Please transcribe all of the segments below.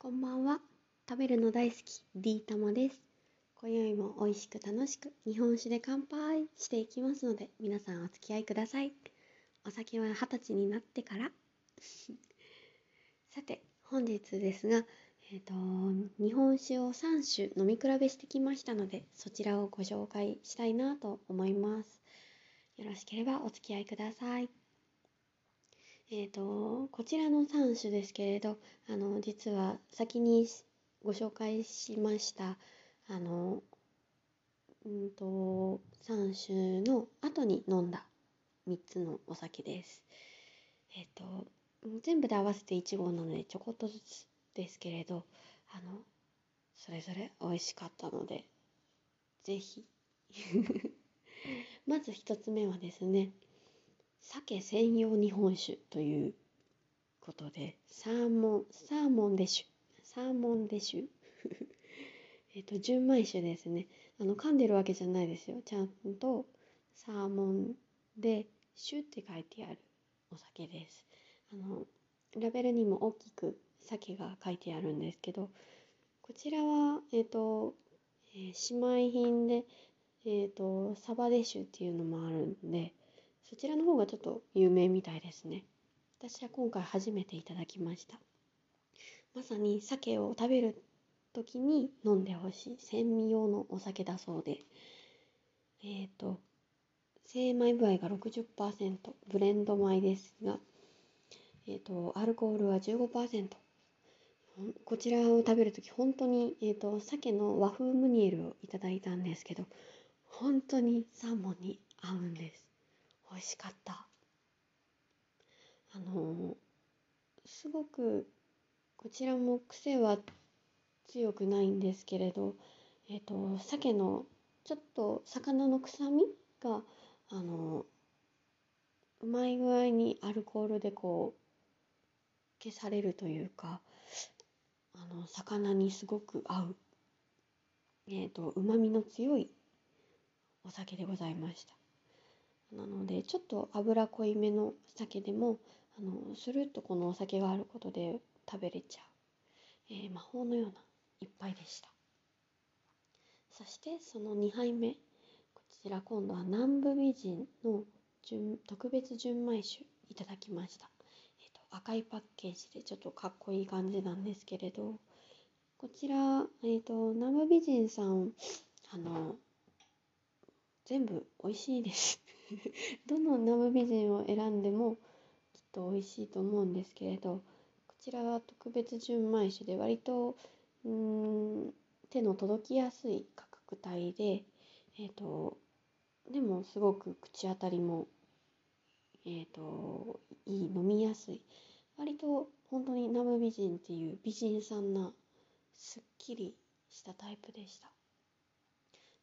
こんばんは。食べるの大好き D たまです。今宵も美味しく楽しく日本酒で乾杯していきますので、皆さんお付き合いください。お酒は二十歳になってから。さて、本日ですが、えっ、と、日本酒を3種飲み比べしてきましたので、そちらをご紹介したいなと思います。よろしければお付き合いください。えっ、と、こちらの3種ですけれど、あの、実は先にご紹介しました、あの、うんと、3種の後に飲んだ3つのお酒です。えっ、と、全部で合わせて1合なのでちょこっとずつですけれど、あの、それぞれ美味しかったので、ぜひ。まず1つ目はですね、鮭専用日本酒ということで、サーモン、サーモンデシュ、サーモンデシュ。えっと、純米酒ですね。あの、噛んでるわけじゃないですよ。ちゃんと、サーモンで、酒って書いてあるお酒です。あの、ラベルにも大きく鮭が書いてあるんですけど、こちらは、えっと、えー姉妹品で、えっと、サバデシュっていうのもあるんで、そちらの方がちょっと有名みたいですね。私は今回初めていただきました。まさに鮭を食べる時に飲んでほしい鮮味用のお酒だそうで、えっ、と、精米部合が60%、ブレンド米ですが、えっ、と、アルコールは15%。こちらを食べるとき、本当に、えっ、と、鮭の和風ムニエルをいただいたんですけど、本当にサーモンに合うんです。美味しかった。あのすごくこちらも癖は強くないんですけれど、えっ、と、鮭のちょっと魚の臭みが、あのうまい具合にアルコールでこう、消されるというか、あの、魚にすごく合う、えっ、と、旨味の強いお酒でございました。なので、ちょっと脂濃いめの酒でも、あの、スルッとこのお酒があることで食べれちゃう、えー魔法のような一杯でした。そして、その2杯目。こちら今度は南部美人の純特別純米酒いただきました。えっ、と、赤いパッケージでちょっとかっこいい感じなんですけれど、こちら、えっ、と、南部美人さん、あの、全部美味しいです。どの南部美人を選んでもきっと美味しいと思うんですけれど、こちらは特別純米酒で割と、うん、手の届きやすい価格帯で、えっ、と、でもすごく口当たりも、えっ、と、いい、飲みやすい。割と本当に南部美人っていう美人さんな、すっきりしたタイプでした。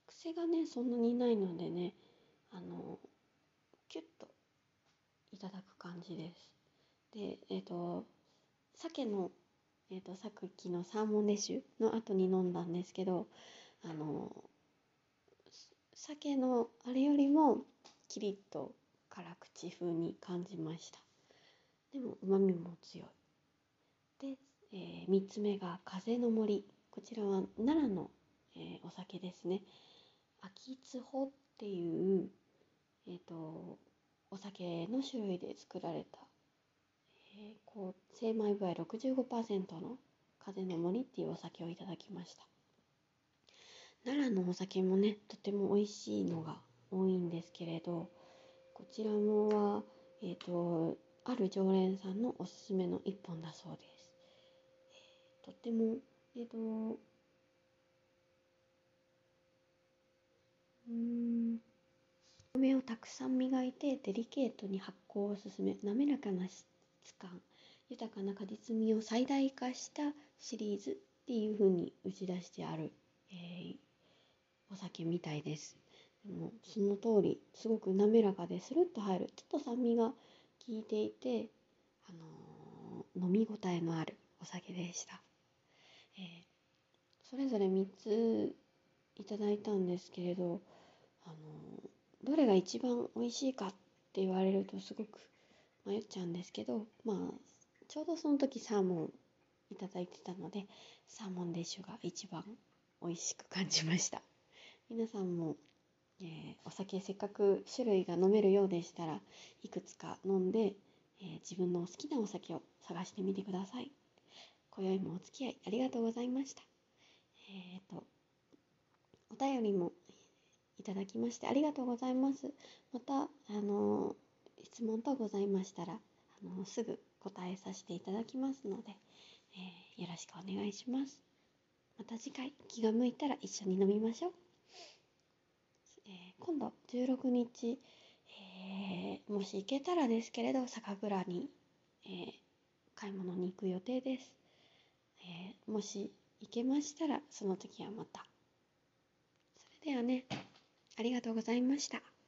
癖がね、そんなにないのでね、あの、キュッといただく感じです。で、えっ、と、鮭の、えっ、と、さっきのサーモンデシュの後に飲んだんですけど、あの、鮭のあれよりもキリッと辛口風に感じました。でも旨味も強い。で、え3つ目が風の森。こちらは奈良の、えーお酒ですね。秋津穂っていう、えっ、と、お酒の種類で作られた、えーこう、精米部合65%の風の森っていうお酒をいただきました。奈良のお酒もね、とても美味しいのが多いんですけれど、こちらもは、えっ、と、ある常連さんのおすすめの一本だそうです。えーとても、えっ、と、うん、米をたくさん磨いてデリケートに発酵を進め、滑らかな質感、豊かな果実味を最大化したシリーズっていう風に打ち出してある、えーお酒みたいです。でもその通り、すごく滑らかでスルッと入る。ちょっと酸味が効いていて、あのー飲み応えのあるお酒でした。えーそれぞれ3ついただいたんですけれど、あのどれが一番美味しいかって言われるとすごく迷っちゃうんですけど、まあ、ちょうどその時サーモンいただいてたのでサーモンデッシュが一番美味しく感じました。皆さんも、えー、お酒せっかく種類が飲めるようでしたらいくつか飲んで、えー、自分の好きなお酒を探してみてください。今宵もお付き合いありがとうございました。えっ、ー、とお便りもただきましてありがとうございます。またあの質問等ございましたらあのすぐ答えさせていただきますので、えー、よろしくお願いします。また次回気が向いたら一緒に飲みましょう、えー、今度16日、えー、もし行けたらですけれど酒蔵に、えー、買い物に行く予定です、えもし行けましたらその時はまた。それではね。ありがとうございました。